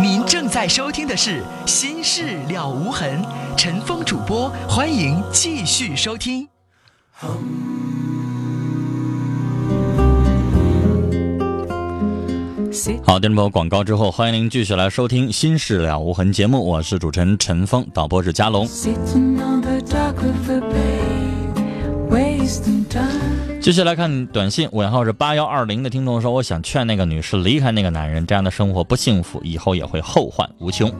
您正在收听的是《心事了无痕》，陈峰主播，欢迎继续收听。好，电波广告之后，欢迎您继续来收听《心事了无痕》节目，我是主持人陈峰，导播是佳龙。继续来看短信，尾号是八幺二零的听众说：“我想劝那个女士离开那个男人，这样的生活不幸福，以后也会后患无穷。”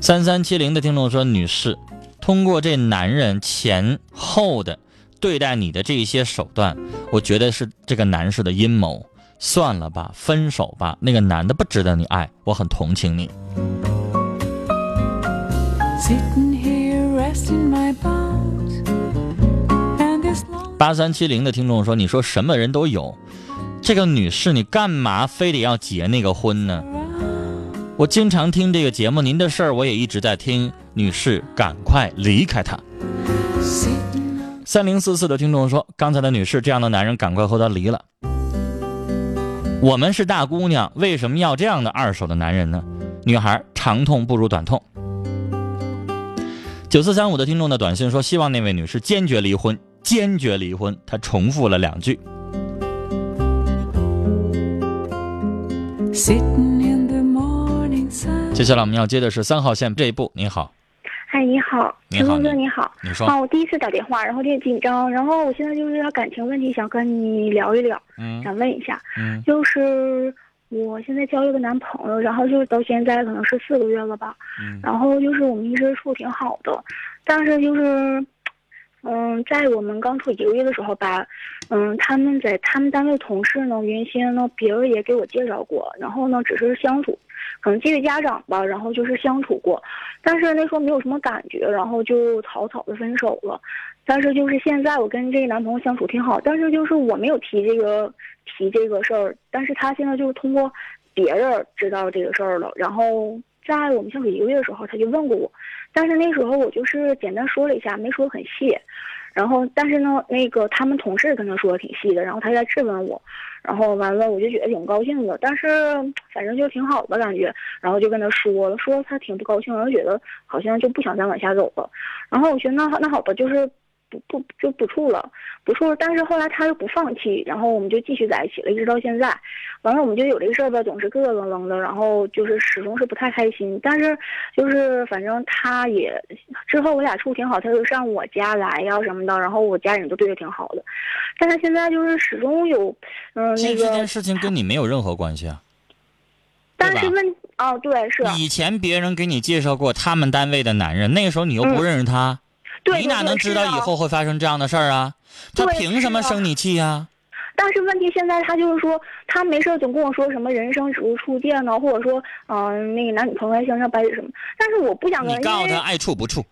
三三七零的听众说：“女士，通过这男人前后的。”对待你的这些手段，我觉得是这个男士的阴谋。算了吧，分手吧。那个男的不值得你爱，我很同情你。八三七零的听众说：“你说什么人都有，这个女士你干嘛非得要结那个婚呢？”我经常听这个节目，您的事儿我也一直在听。女士，赶快离开他。三零四四的听众说：“刚才的女士，这样的男人赶快和他离了。我们是大姑娘，为什么要这样的二手的男人呢？”女孩长痛不如短痛。九四三五的听众的短信说：“希望那位女士坚决离婚，坚决离婚。”她重复了两句。接下来我们要接的是三号线这一步。您好。嗨，你好，陈峰哥，你好。你说。啊，我第一次打电话，然后有点紧张，然后我现在就是感情问题，想跟你聊一聊。嗯。想问一下。嗯。就是我现在交了个男朋友，然后就是到现在可能是四个月了吧。嗯。然后就是我们一直处挺好的，但是就是，嗯，在我们刚处一个月的时候吧，嗯，他们在他们单位同事呢，原先呢别人也给我介绍过，然后呢只是相处。可能基于家长吧，然后就是相处过，但是那时候没有什么感觉，然后就草草的分手了。但是就是现在我跟这个男朋友相处挺好，但是就是我没有提这个提这个事儿，但是他现在就是通过别人知道这个事儿了。然后在我们相处一个月的时候，他就问过我，但是那时候我就是简单说了一下，没说很细。然后但是呢，那个他们同事跟他说的挺细的，然后他在质问我。然后完了，我就觉得挺高兴的，但是反正就挺好的感觉。然后就跟他说了，说他挺不高兴，我就觉得好像就不想再往下走了。然后我觉得那那好吧，就是。不不就不处了，不处了。但是后来他又不放弃，然后我们就继续在一起了，一直到现在。完了，我们就有这个事儿吧，总是咯咯楞楞的，然后就是始终是不太开心。但是就是反正他也之后我俩处挺好，他就上我家来呀什么的，然后我家人都对他挺好的。但是现在就是始终有嗯那个。这件事情跟你没有任何关系啊。但是问哦对是。以前别人给你介绍过他们单位的男人，那个时候你又不认识他。你哪能知道以后会发生这样的事儿啊？他凭什么生你气呀？但是问题现在他就是说，他没事总跟我说什么人生只如初见呢，或者说，嗯，那个男女朋友爱相像白纸什么。但是我不想跟你告诉他爱处不处。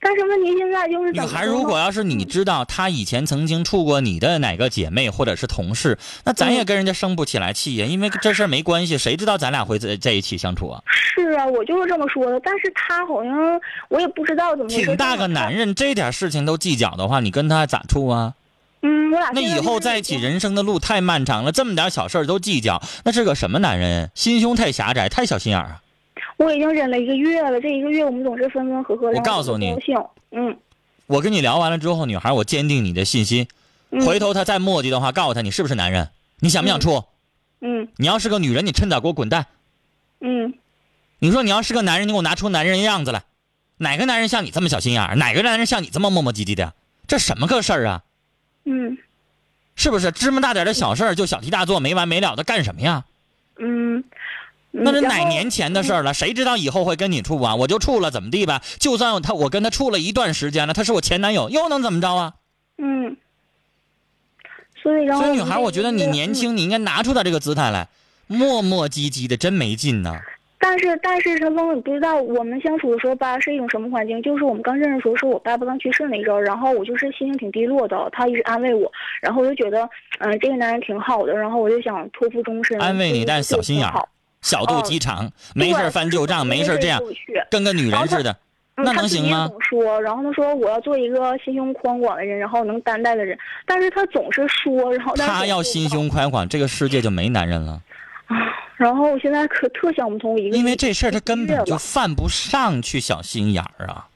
但是问题现在就是，女孩如果要是你知道她以前曾经处过你的哪个姐妹或者是同事，那咱也跟人家生不起来气呀，因为这事儿没关系，谁知道咱俩会在在一起相处啊？是啊，我就是这么说的。但是他好像我也不知道怎么。挺大个男人，这点事情都计较的话，你跟他咋处啊？嗯，我俩那以后在一起，人生的路太漫长了，这么点小事都计较，那是个什么男人？心胸太狭窄，太小心眼儿啊！我已经忍了一个月了，这一个月我们总是分分合合。我告诉你，嗯，我跟你聊完了之后，女孩，我坚定你的信心。回头他再磨叽的话，告诉他你是不是男人？你想不想处？嗯。你要是个女人，你趁早给我滚蛋。嗯。你说你要是个男人，你给我拿出男人样子来。哪个男人像你这么小心眼儿？哪个男人像你这么磨磨唧唧的？这什么个事儿啊？嗯。是不是芝麻大点的小事儿就小题大做，没完没了的干什么呀？嗯。那是哪年前的事儿了？谁知道以后会跟你处啊？我就处了，怎么地吧？就算他我跟他处了一段时间了，他是我前男友，又能怎么着啊？嗯。所以，所以女孩，我觉得你年轻，你应该拿出点这个姿态来，磨磨唧唧的，真没劲呢。但是，但是陈峰，你不知道我们相处的时候吧，是一种什么环境？就是我们刚认识的时候，是我爸爸刚去世那阵儿，然后我就是心情挺低落的，他一直安慰我，然后我就觉得，嗯，这个男人挺好的，然后我就想托付终身。安慰你，但是小心眼儿。小肚鸡肠，没事翻旧账，没事这样，跟个女人似的。那能行吗？说，然后他说我要做一个心胸宽广的人，然后能担待的人。但是他总是说，然后他要心胸宽广，这个世界就没男人了。啊，然后我现在可特想不通一个，因为这事儿他根本就犯不上去小心眼儿啊。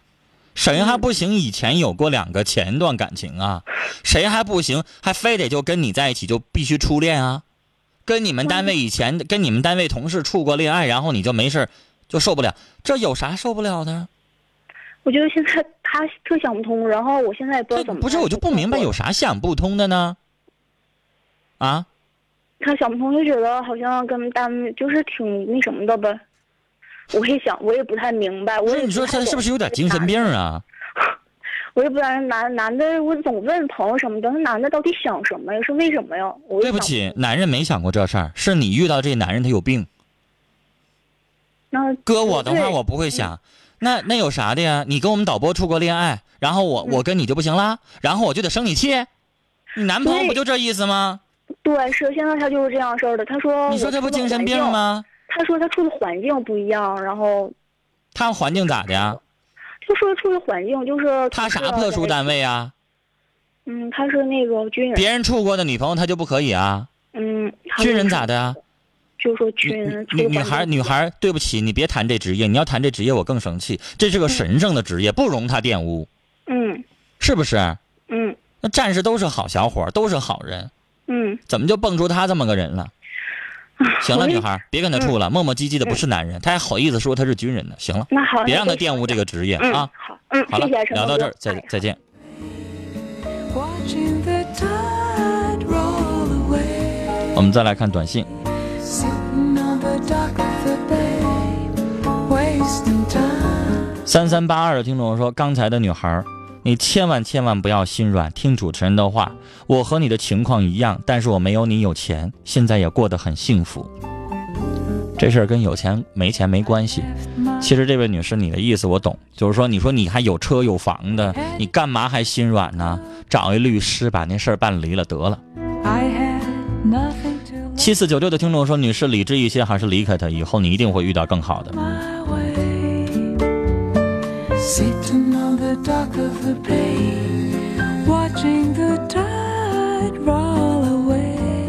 谁还不行？以前有过两个前段感情啊，谁还不行？还非得就跟你在一起就必须初恋啊？跟你们单位以前跟你们单位同事处过恋爱，然后你就没事就受不了？这有啥受不了的？我觉得现在他特想不通，然后我现在也不知道怎么。不是，我就不明白有啥想不通的呢？啊？他想不通，就觉得好像跟单位就是挺那什么的呗。我也想，我也不太明白。我你说他是不是有点精神病啊？我也不知道男男的，我总问朋友什么的，那男的到底想什么呀？是为什么呀？对不起，男人没想过这事儿，是你遇到这男人他有病。那哥我的话，我不会想。那那有啥的呀？你跟我们导播处过恋爱，然后我我跟你就不行啦，然后我就得生你气。你男朋友不就这意思吗？对，是现在他就是这样式儿的。他说，你说他不精神病吗？他说他处的环境不一样，然后，他环境咋的呀？就说处的环境就是他啥特殊单位啊？嗯，他是那个军人。别人处过的女朋友他就不可以啊？嗯，军人咋的啊？就说军人。女女孩女孩，对不起，你别谈这职业。你要谈这职业，我更生气。这是个神圣的职业，不容他玷污。嗯。是不是？嗯。那战士都是好小伙，都是好人。嗯。怎么就蹦出他这么个人了？行了，女孩，别跟他处了，磨磨唧唧的不是男人，他还好意思说他是军人呢。行了，那好，别让他玷污这个职业啊。好，嗯，好了，聊到这儿，再再见。我们再来看短信。三三八二的听众说，刚才的女孩。你千万千万不要心软，听主持人的话。我和你的情况一样，但是我没有你有钱，现在也过得很幸福。这事儿跟有钱没钱没关系。其实这位女士，你的意思我懂，就是说，你说你还有车有房的，你干嘛还心软呢？找一律师把那事儿办离了得了。七四九六的听众说，女士理智一些，还是离开他，以后你一定会遇到更好的。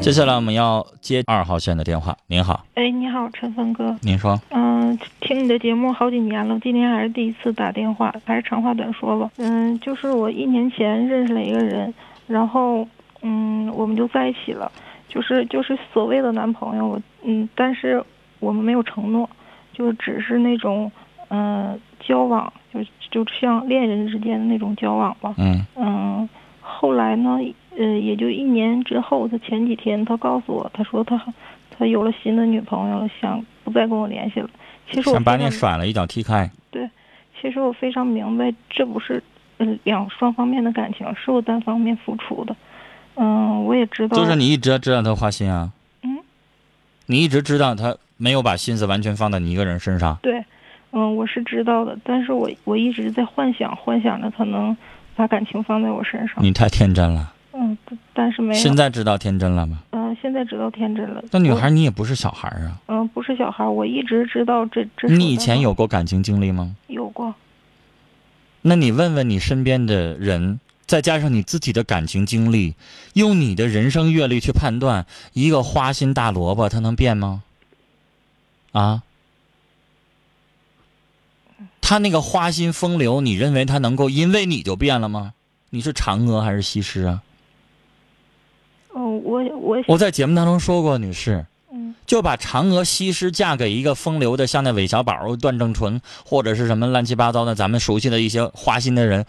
接下来我们要接二号线的电话。您好，哎，你好，陈峰哥，您说，嗯，听你的节目好几年了，今天还是第一次打电话，还是长话短说吧。嗯，就是我一年前认识了一个人，然后，嗯，我们就在一起了，就是就是所谓的男朋友，我，嗯，但是我们没有承诺，就只是那种，嗯，交往，就就像恋人之间的那种交往吧。嗯嗯，后来呢？呃，也就一年之后，他前几天他告诉我，他说他他有了新的女朋友，想不再跟我联系了。其实我想把你甩了，一脚踢开。对，其实我非常明白，这不是嗯两双方面的感情，是我单方面付出的。嗯，我也知道。就是你一直知道他花心啊？嗯。你一直知道他没有把心思完全放在你一个人身上？对，嗯，我是知道的，但是我我一直在幻想，幻想着他能把感情放在我身上。你太天真了。嗯，但是没有。现在知道天真了吗？嗯，现在知道天真了。那女孩，你也不是小孩啊。嗯，不是小孩，我一直知道这这。你以前有过感情经历吗？有过。那你问问你身边的人，再加上你自己的感情经历，用你的人生阅历去判断，一个花心大萝卜他能变吗？啊？他那个花心风流，你认为他能够因为你就变了吗？你是嫦娥还是西施啊？哦，我我我在节目当中说过，女士，嗯，就把嫦娥、西施嫁给一个风流的，像那韦小宝、段正淳，或者是什么乱七八糟的，咱们熟悉的一些花心的人，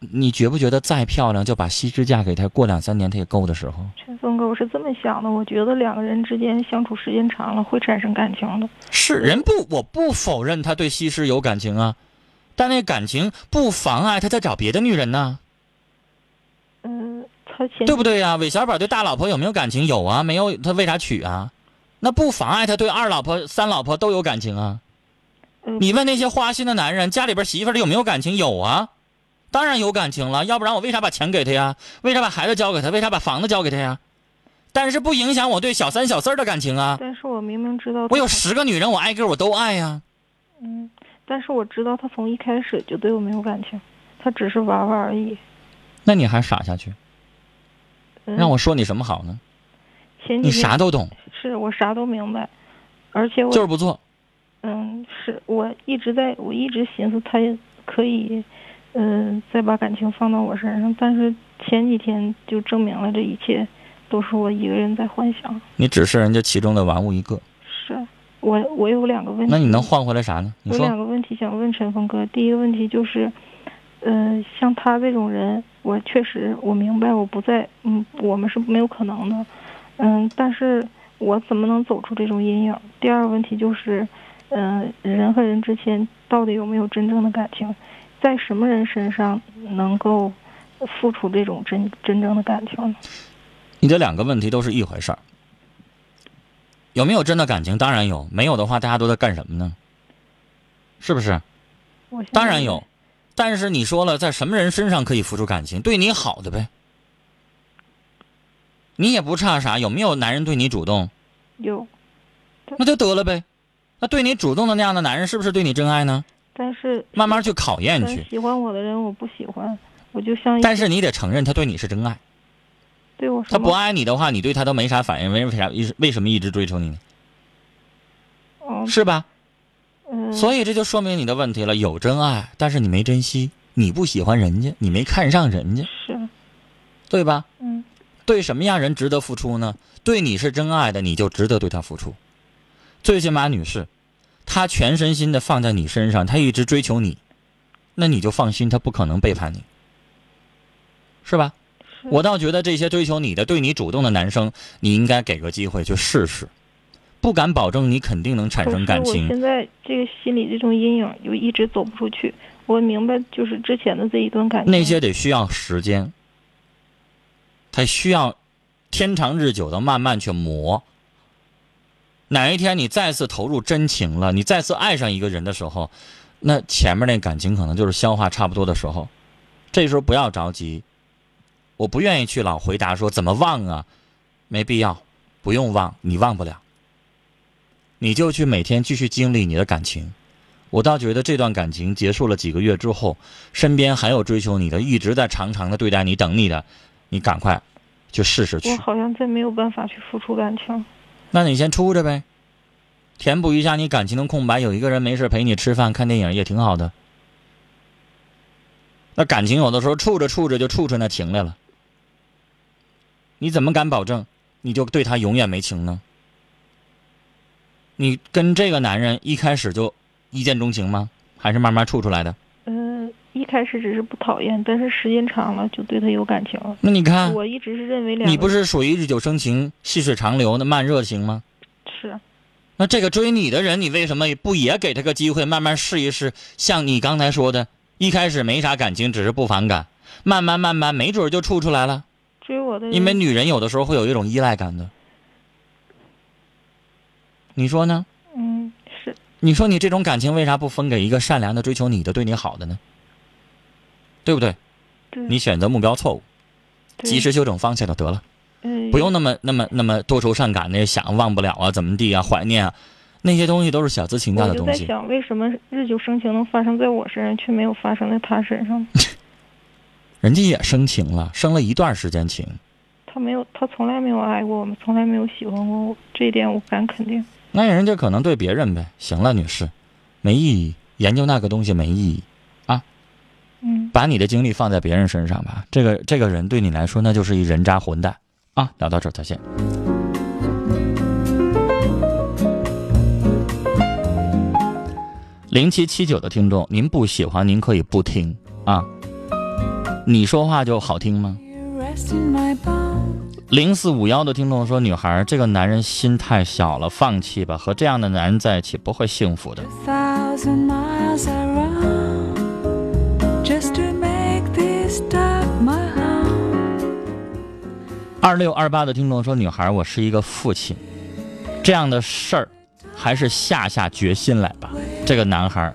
你觉不觉得再漂亮，就把西施嫁给他，过两三年他也够的时候？陈峰哥，我是这么想的，我觉得两个人之间相处时间长了会产生感情的。是人不，我不否认他对西施有感情啊，但那感情不妨碍他在找别的女人呢。嗯。他前对不对呀？韦小宝对大老婆有没有感情？有啊，没有他为啥娶啊？那不妨碍他对二老婆、三老婆都有感情啊。你问那些花心的男人，家里边媳妇儿里有没有感情？有啊，当然有感情了。要不然我为啥把钱给他呀？为啥把孩子交给他？为啥把房子交给他呀？但是不影响我对小三、小四的感情啊。但是我明明知道，我有十个女人，我挨个我都爱呀。嗯，但是我知道他从一开始就对我没有感情，他只是玩玩而已。那你还傻下去？让我说你什么好呢？你啥都懂。是我啥都明白，而且我就是不做。嗯，是我一直在我一直寻思他可以，嗯，再把感情放到我身上，但是前几天就证明了这一切都是我一个人在幻想。你只是人家其中的玩物一个。是我我有两个问题。那你能换回来啥呢？我两个问题想问陈峰哥。第一个问题就是，嗯，像他这种人，我确实我明白，我不在，嗯，我们是没有可能的，嗯，但是我怎么能走出这种阴影？第二个问题就是。嗯，人和人之间到底有没有真正的感情？在什么人身上能够付出这种真真正的感情呢？你这两个问题都是一回事儿。有没有真的感情？当然有。没有的话，大家都在干什么呢？是不是？当然有。但是你说了，在什么人身上可以付出感情？对你好的呗。你也不差啥。有没有男人对你主动？有。那就得了呗。那对你主动的那样的男人，是不是对你真爱呢？但是慢慢去考验去。喜欢我的人，我不喜欢，我就像。但是你得承认，他对你是真爱。对我。他不爱你的话，你对他都没啥反应，为啥为为什么一直追求你呢？哦。是吧？嗯。所以这就说明你的问题了，有真爱，但是你没珍惜，你不喜欢人家，你没看上人家。是。对吧？嗯。对什么样人值得付出呢？对你是真爱的，你就值得对他付出。最起码，女士，他全身心的放在你身上，他一直追求你，那你就放心，他不可能背叛你，是吧？我倒觉得这些追求你的、对你主动的男生，你应该给个机会去试试。不敢保证你肯定能产生感情。我现在这个心里这种阴影就一直走不出去。我明白，就是之前的这一段感情，那些得需要时间，他需要天长日久的慢慢去磨。哪一天你再次投入真情了，你再次爱上一个人的时候，那前面那感情可能就是消化差不多的时候，这时候不要着急。我不愿意去老回答说怎么忘啊，没必要，不用忘，你忘不了。你就去每天继续经历你的感情。我倒觉得这段感情结束了几个月之后，身边还有追求你的，一直在长长的对待你、等你的，你赶快去试试去。我好像再没有办法去付出感情。那你先处着呗，填补一下你感情的空白。有一个人没事陪你吃饭、看电影也挺好的。那感情有的时候处着处着就处出那情来了。你怎么敢保证你就对他永远没情呢？你跟这个男人一开始就一见钟情吗？还是慢慢处出来的？嗯，一开始只是不讨厌，但是时间长了就对他有感情了。那你看，我一直是认为两你不是属于日久生情、细水长流的慢热型吗？是。那这个追你的人，你为什么不也给他个机会，慢慢试一试？像你刚才说的，一开始没啥感情，只是不反感，慢慢慢慢，没准就处出来了。追我的，因为女人有的时候会有一种依赖感的。你说呢？嗯，是。你说你这种感情为啥不分给一个善良的、追求你的、对你好的呢？对不对？对。你选择目标错误，及时修正方向就得了。不用那么那么那么多愁善感的想忘不了啊，怎么地啊，怀念啊，那些东西都是小资情调的东西。我就在想，为什么日久生情能发生在我身上，却没有发生在他身上？人家也生情了，生了一段时间情。他没有，他从来没有爱过我们，从来没有喜欢过我，这一点我敢肯定。那人家可能对别人呗。行了，女士，没意义，研究那个东西没意义啊。嗯。把你的精力放在别人身上吧。这个这个人对你来说，那就是一人渣混蛋。啊，聊到这儿再见。零七七九的听众，您不喜欢您可以不听啊。你说话就好听吗？零四五幺的听众说：“女孩，这个男人心太小了，放弃吧，和这样的男人在一起不会幸福的。”二六二八的听众说：“女孩，我是一个父亲，这样的事儿，还是下下决心来吧。”这个男孩，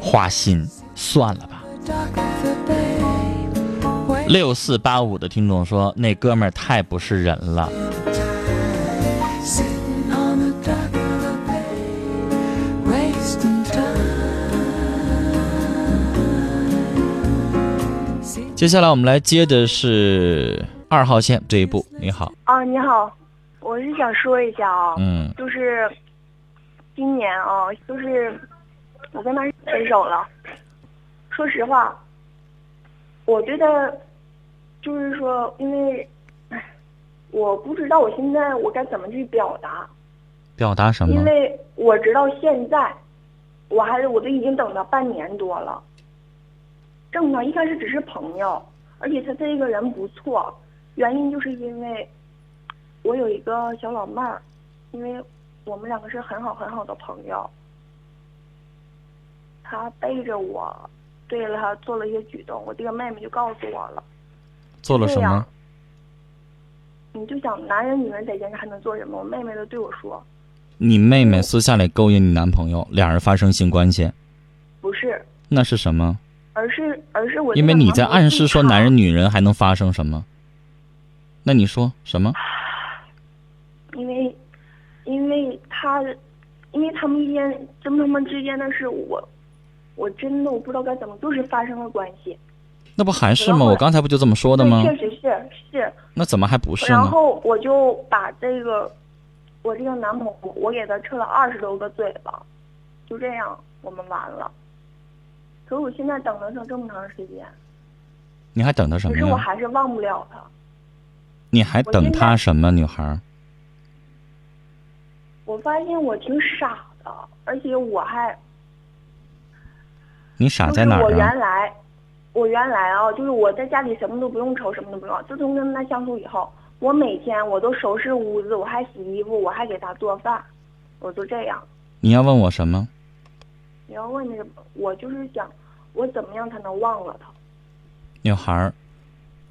花心，算了吧。六四八五的听众说：“那哥们儿太不是人了。”接下来我们来接的是二号线这一步。你好，啊，你好，我是想说一下啊，嗯，就是今年啊，就是我跟他分手了。说实话，我觉得就是说，因为，我不知道我现在我该怎么去表达，表达什么？因为我直到现在，我还是我都已经等了半年多了。正常一开始只是朋友，而且他这个人不错，原因就是因为，我有一个小老妹儿，因为我们两个是很好很好的朋友，她背着我，对了她做了一些举动，我这个妹妹就告诉我了。做了什么？你就想男人女人在间还能做什么？我妹妹都对我说。你妹妹私下里勾引你男朋友，俩人发生性关系？不是。那是什么？而是而是我，因为你在暗示说男人女人还能发生什么？那你说什么？因为，因为他，因为他们之间，他们之间的事，我，我真的我不知道该怎么，就是发生了关系。那不还是吗？我刚才不就这么说的吗？确实是是。那怎么还不是呢？然后我就把这个，我这个男朋友，我给他撤了二十多个嘴巴，就这样，我们完了。可是我现在等了他这么长时间，你还等他什么？可是我还是忘不了他。你还等他什么，女孩？我发现我挺傻的，而且我还……你傻在哪儿？我原来，我原来啊，就是我在家里什么都不用愁，什么都不用。自从跟他相处以后，我每天我都收拾屋子，我还洗衣服，我还给他做饭，我就这样。你要问我什么？你要问那个，我就是想，我怎么样才能忘了他？女孩儿，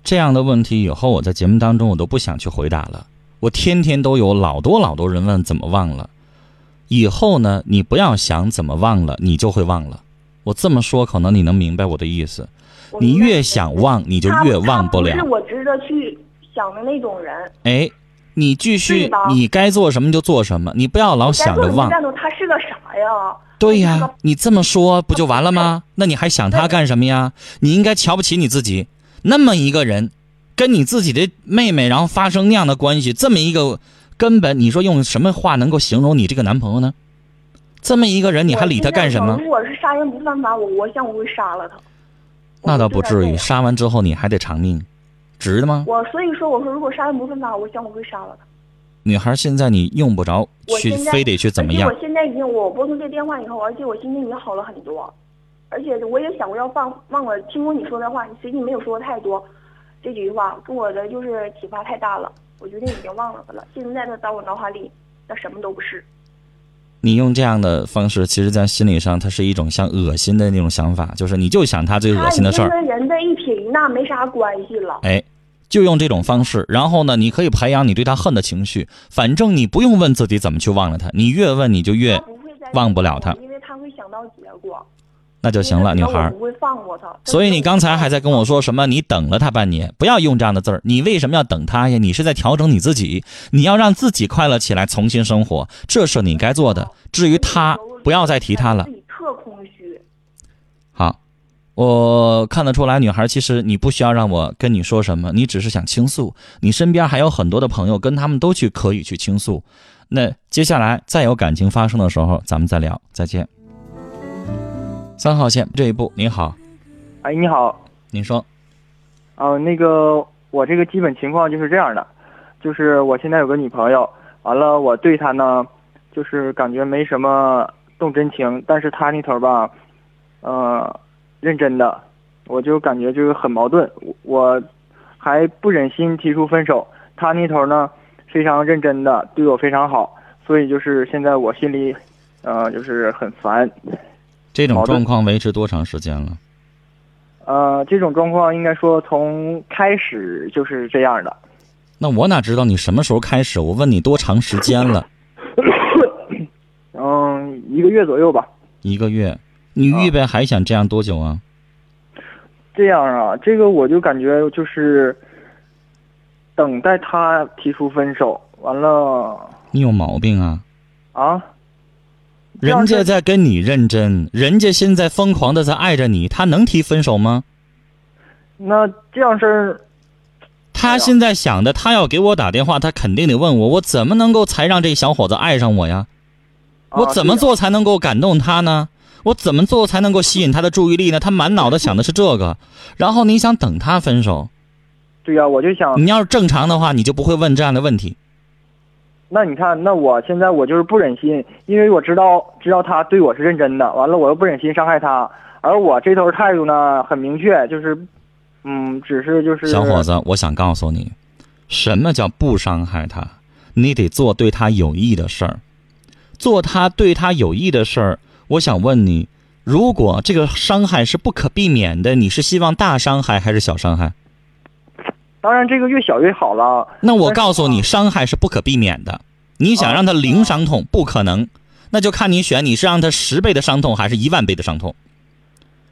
这样的问题以后我在节目当中我都不想去回答了。我天天都有老多老多人问怎么忘了，以后呢，你不要想怎么忘了，你就会忘了。我这么说，可能你能明白我的意思。你越想忘，你就越忘不了。是我值得去想的那种人。哎，你继续，你该做什么就做什么，你不要老想着忘。他是个啥呀？对呀，你这么说不就完了吗？那你还想他干什么呀？你应该瞧不起你自己，那么一个人，跟你自己的妹妹，然后发生那样的关系，这么一个根本，你说用什么话能够形容你这个男朋友呢？这么一个人，你还理他干什么？如果是杀人不犯法，我我想我会杀了他。那倒不至于，杀完之后你还得偿命，值得吗？我所以说，我说如果杀人不犯法，我想我会杀了他。女孩，现在你用不着去，非得去怎么样？我现在已经，我拨通这电话以后，而且我心情已经好了很多，而且我也想过要放忘了。听过你说的话，你最近没有说太多，这几句话跟我的就是启发太大了。我决定已经忘了他了。现在他在我脑海里，那什么都不是。你用这样的方式，其实，在心理上，它是一种像恶心的那种想法，就是你就想他最恶心的事儿。跟人的一撇一捺没啥关系了。哎。就用这种方式，然后呢，你可以培养你对他恨的情绪。反正你不用问自己怎么去忘了他，你越问你就越忘不了他，因为他会想到结果。那就行了，女孩。不会放过他。所以你刚才还在跟我说什么？你等了他半年，不要用这样的字儿。你为什么要等他呀？你是在调整你自己，你要让自己快乐起来，重新生活，这是你该做的。至于他，不要再提他了。特空虚。好。我看得出来，女孩，其实你不需要让我跟你说什么，你只是想倾诉。你身边还有很多的朋友，跟他们都去可以去倾诉。那接下来再有感情发生的时候，咱们再聊。再见。三号线这一步，您好。哎，你好，您说。哦，那个，我这个基本情况就是这样的，就是我现在有个女朋友，完了，我对她呢，就是感觉没什么动真情，但是她那头吧，呃。认真的，我就感觉就是很矛盾，我还不忍心提出分手，她那头呢非常认真的对我非常好，所以就是现在我心里，呃，就是很烦。这种状况维持多长时间了？呃，这种状况应该说从开始就是这样的。那我哪知道你什么时候开始？我问你多长时间了？嗯，一个月左右吧。一个月。你预备还想这样多久啊？这样啊，这个我就感觉就是等待他提出分手，完了。你有毛病啊！啊！人家在跟你认真，人家现在疯狂的在爱着你，他能提分手吗？那这样事儿，他现在想的，他要给我打电话，他肯定得问我，我怎么能够才让这小伙子爱上我呀？我怎么做才能够感动他呢？我怎么做才能够吸引他的注意力呢？他满脑子想的是这个，然后你想等他分手？对呀，我就想，你要是正常的话，你就不会问这样的问题。那你看，那我现在我就是不忍心，因为我知道知道他对我是认真的，完了我又不忍心伤害他，而我这头态度呢很明确，就是，嗯，只是就是小伙子，我想告诉你，什么叫不伤害他？你得做对他有益的事儿，做他对他有益的事儿。我想问你，如果这个伤害是不可避免的，你是希望大伤害还是小伤害？当然，这个越小越好了。那我告诉你，伤害是不可避免的。你想让他零伤痛，不可能。那就看你选，你是让他十倍的伤痛，还是一万倍的伤痛？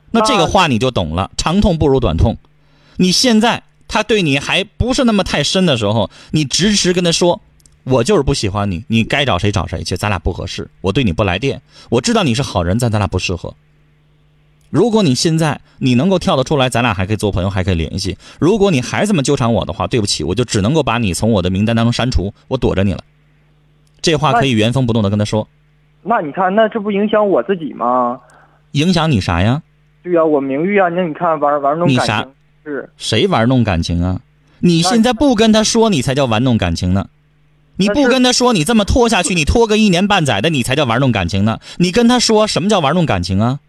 那这个话你就懂了，长痛不如短痛。你现在他对你还不是那么太深的时候，你直直跟他说：“我就是不喜欢你，你该找谁找谁去，咱俩不合适。我对你不来电，我知道你是好人，但咱俩不适合。”如果你现在你能够跳得出来，咱俩还可以做朋友，还可以联系。如果你还这么纠缠我的话，对不起，我就只能够把你从我的名单当中删除，我躲着你了。这话可以原封不动的跟他说。那你看，那这不影响我自己吗？影响你啥呀？对呀，我名誉啊！那你看玩玩弄感情是？谁玩弄感情啊？你现在不跟他说，你才叫玩弄感情呢。你不跟他说，你这么拖下去，你拖个一年半载的，你才叫玩弄感情呢。你跟他说，什么叫玩弄感情啊？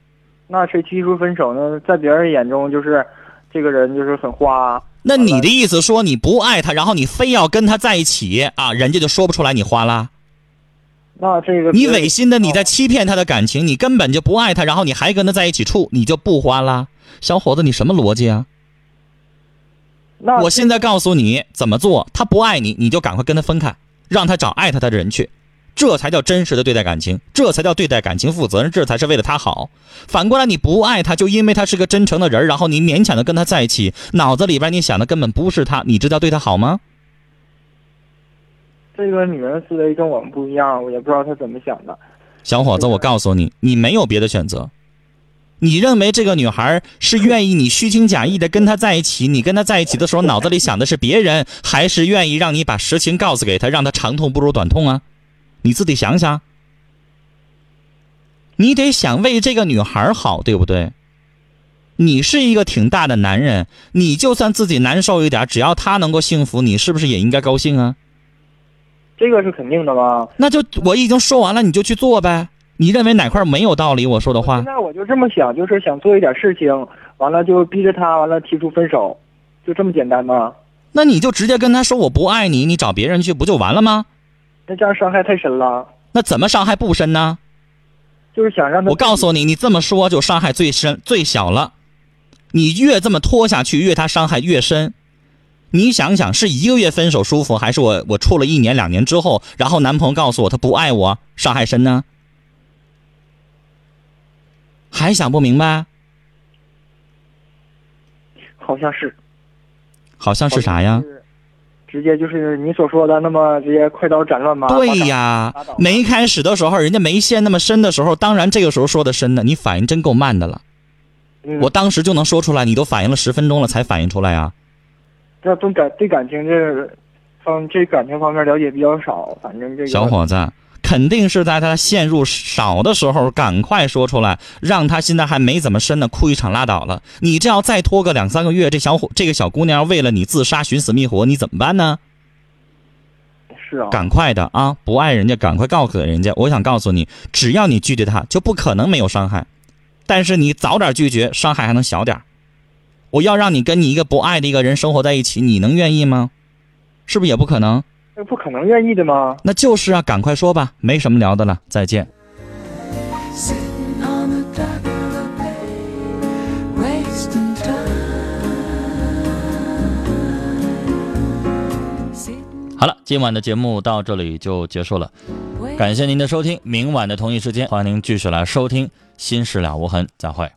那谁提出分手呢？在别人眼中就是，这个人就是很花。那你的意思说你不爱他，然后你非要跟他在一起啊？人家就说不出来你花啦。那这个你违心的，你在欺骗他的感情，你根本就不爱他，然后你还跟他在一起处，你就不花啦？小伙子，你什么逻辑啊？那我现在告诉你怎么做，他不爱你，你就赶快跟他分开，让他找爱他的人去。这才叫真实的对待感情，这才叫对待感情负责任，这才是为了他好。反过来，你不爱他，就因为他是个真诚的人，然后你勉强的跟他在一起，脑子里边你想的根本不是他，你知道对他好吗？这个女人思维跟我们不一样，我也不知道她怎么想的。小伙子，我告诉你，你没有别的选择。你认为这个女孩是愿意你虚情假意的跟她在一起？你跟她在一起的时候，脑子里想的是别人，还是愿意让你把实情告诉给她，让她长痛不如短痛啊？你自己想想，你得想为这个女孩好，对不对？你是一个挺大的男人，你就算自己难受一点，只要她能够幸福，你是不是也应该高兴啊？这个是肯定的吧？那就我已经说完了，你就去做呗。你认为哪块没有道理？我说的话。现在我就这么想，就是想做一点事情，完了就逼着他，完了提出分手，就这么简单吗？那你就直接跟他说我不爱你，你找别人去不就完了吗？那这样伤害太深了。那怎么伤害不深呢？就是想让他。我告诉你，你这么说就伤害最深最小了。你越这么拖下去，越他伤害越深。你想想，是一个月分手舒服，还是我我处了一年两年之后，然后男朋友告诉我他不爱我，伤害深呢？还想不明白？好像是。好像是啥呀？直接就是你所说的那么直接快刀斩乱麻。对呀，没开始的时候，人家没陷那么深的时候，当然这个时候说的深呢。你反应真够慢的了，我当时就能说出来，你都反应了十分钟了才反应出来啊。这对感对感情这方这感情方面了解比较少，反正这个小伙子。肯定是在他陷入少的时候，赶快说出来，让他现在还没怎么深呢，哭一场拉倒了。你这要再拖个两三个月，这小伙这个小姑娘为了你自杀寻死觅活，你怎么办呢？是啊，赶快的啊！不爱人家，赶快告诉人家。我想告诉你，只要你拒绝他，就不可能没有伤害。但是你早点拒绝，伤害还能小点我要让你跟你一个不爱的一个人生活在一起，你能愿意吗？是不是也不可能？那不可能愿意的吗？那就是啊，赶快说吧，没什么聊的了，再见。好了，今晚的节目到这里就结束了，感谢您的收听，明晚的同一时间，欢迎您继续来收听《心事了无痕》，再会。